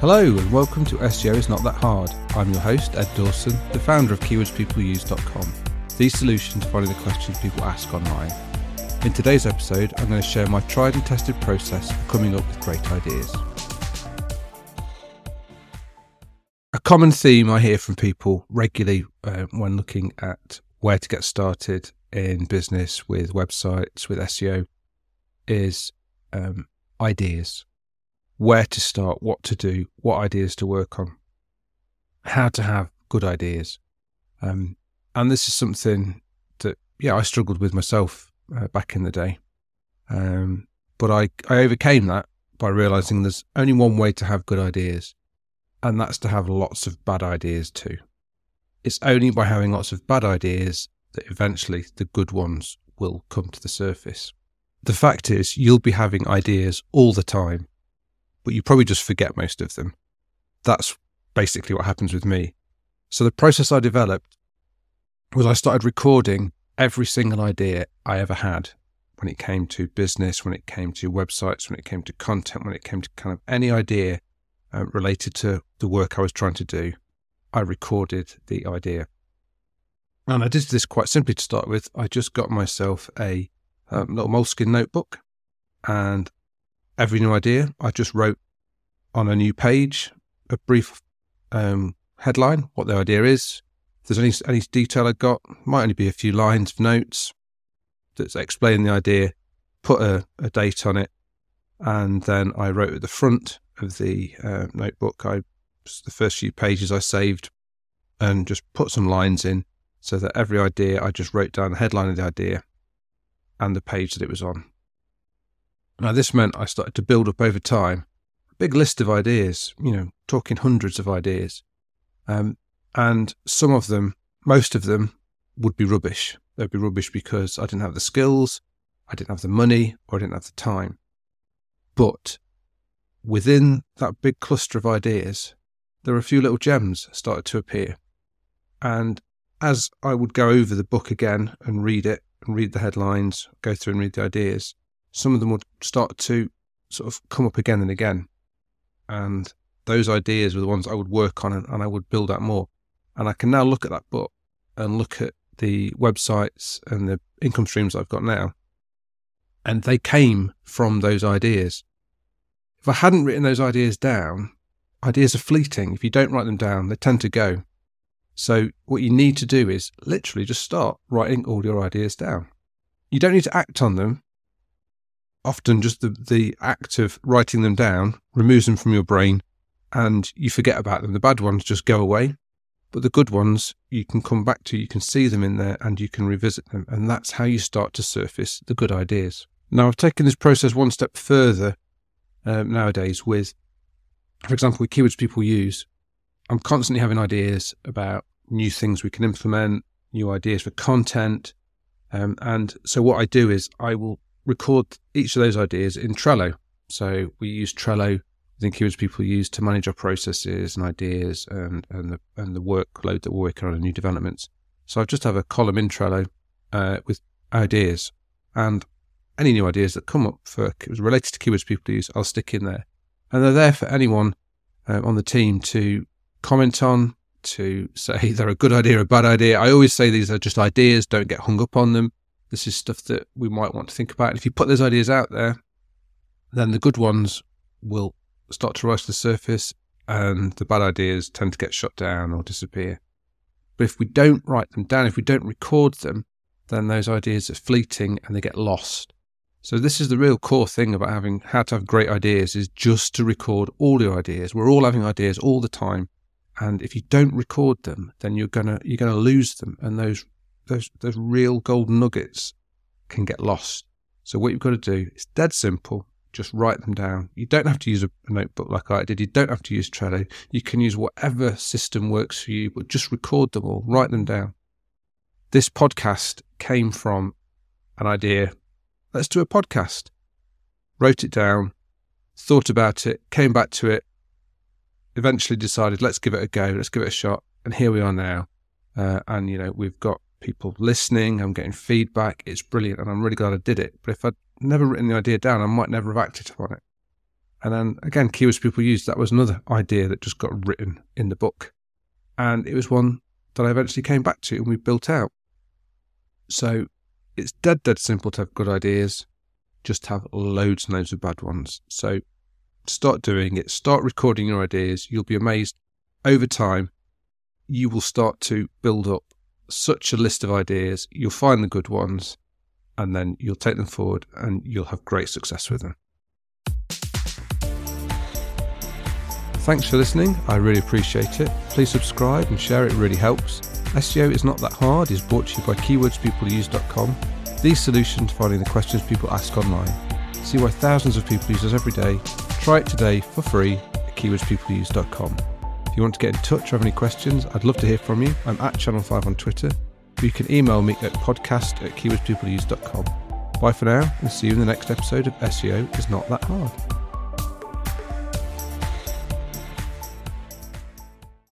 Hello and welcome to SEO is Not That Hard. I'm your host, Edd Dawson, the founder of KeywordsPeopleUse.com, the solution to finding the questions people ask online. In today's episode, I'm going to share my tried and tested process for coming up with great ideas. A common theme I hear from people regularly uh, when looking at where to get started in business with websites, with SEO, is um, ideas where to start, what to do, what ideas to work on, how to have good ideas. Um, and this is something that, yeah, I struggled with myself uh, back in the day. Um, but I, I overcame that by realizing there's only one way to have good ideas, and that's to have lots of bad ideas too. It's only by having lots of bad ideas that eventually the good ones will come to the surface. The fact is, you'll be having ideas all the time but you probably just forget most of them. That's basically what happens with me. So the process I developed was I started recording every single idea I ever had when it came to business, when it came to websites, when it came to content, when it came to kind of any idea uh, related to the work I was trying to do. I recorded the idea. And I did this quite simply to start with. I just got myself a um, little moleskin notebook and every new idea, I just wrote on a new page a brief um, headline, what the idea is. If there's any any detail I got, might only be a few lines of notes that's explaining the idea. Put a, a date on it, and then I wrote at the front of the uh, notebook. I the first few pages I saved, and just put some lines in so that every idea I just wrote down the headline of the idea and the page that it was on. Now, this meant I started to build up over time a big list of ideas, you know, talking hundreds of ideas. Um, and some of them, most of them, would be rubbish. They'd be rubbish because I didn't have the skills, I didn't have the money, or I didn't have the time. But within that big cluster of ideas, there were a few little gems started to appear. And as I would go over the book again and read it and read the headlines, go through and read the ideas, some of them would start to sort of come up again and again. And those ideas were the ones I would work on and, and I would build out more. And I can now look at that book and look at the websites and the income streams I've got now. And they came from those ideas. If I hadn't written those ideas down, ideas are fleeting. If you don't write them down, they tend to go. So what you need to do is literally just start writing all your ideas down. You don't need to act on them often just the, the act of writing them down removes them from your brain and you forget about them. The bad ones just go away, but the good ones you can come back to, you can see them in there and you can revisit them. And that's how you start to surface the good ideas. Now, I've taken this process one step further um, nowadays with, for example, with keywords people use. I'm constantly having ideas about new things we can implement, new ideas for content. Um, and so what I do is I will record each of those ideas in Trello. So we use Trello within keywords people use to manage our processes and ideas and, and the and the workload that we're working on and new developments. So I just have a column in Trello uh, with ideas and any new ideas that come up for related to keywords people use, I'll stick in there, and they're there for anyone uh, on the team to comment on, to say they're a good idea or a bad idea. I always say these are just ideas; don't get hung up on them. This is stuff that we might want to think about. If you put those ideas out there, then the good ones will start to rise to the surface and the bad ideas tend to get shut down or disappear. But if we don't write them down, if we don't record them, then those ideas are fleeting and they get lost. So this is the real core thing about having how to have great ideas is just to record all your ideas. We're all having ideas all the time. And if you don't record them, then you're gonna you're gonna lose them and those those those real golden nuggets can get lost. So what you've got to do is dead simple. Just write them down. You don't have to use a notebook like I did. You don't have to use Trello. You can use whatever system works for you, but just record them all. Write them down. This podcast came from an idea. Let's do a podcast. Wrote it down, thought about it, came back to it, eventually decided, let's give it a go, let's give it a shot. And here we are now. Uh, and, you know, we've got people listening, I'm getting feedback. It's brilliant, and I'm really glad I did it. But if I'd never written the idea down, I might never have acted upon it. And then again, keywords people use, that was another idea that just got written in the book. And it was one that I eventually came back to and we built out. So it's dead, dead simple to have good ideas, just have loads and loads of bad ones. So start doing it, start recording your ideas. You'll be amazed over time. You will start to build up such a list of ideas. You'll find the good ones and then you'll take them forward and you'll have great success with them. Thanks for listening. I really appreciate it. Please subscribe and share, it really helps. SEO is not that hard is brought to you by keywordspeopleuse.com. These solutions finding the questions people ask online. See why thousands of people use us every day. Try it today for free at keywordspeopleuse.com. If you want to get in touch or have any questions, I'd love to hear from you. I'm at Channel 5 on Twitter. You can email me at podcast at keywordspeopleuse.com. Bye for now and see you in the next episode of SEO is not that hard.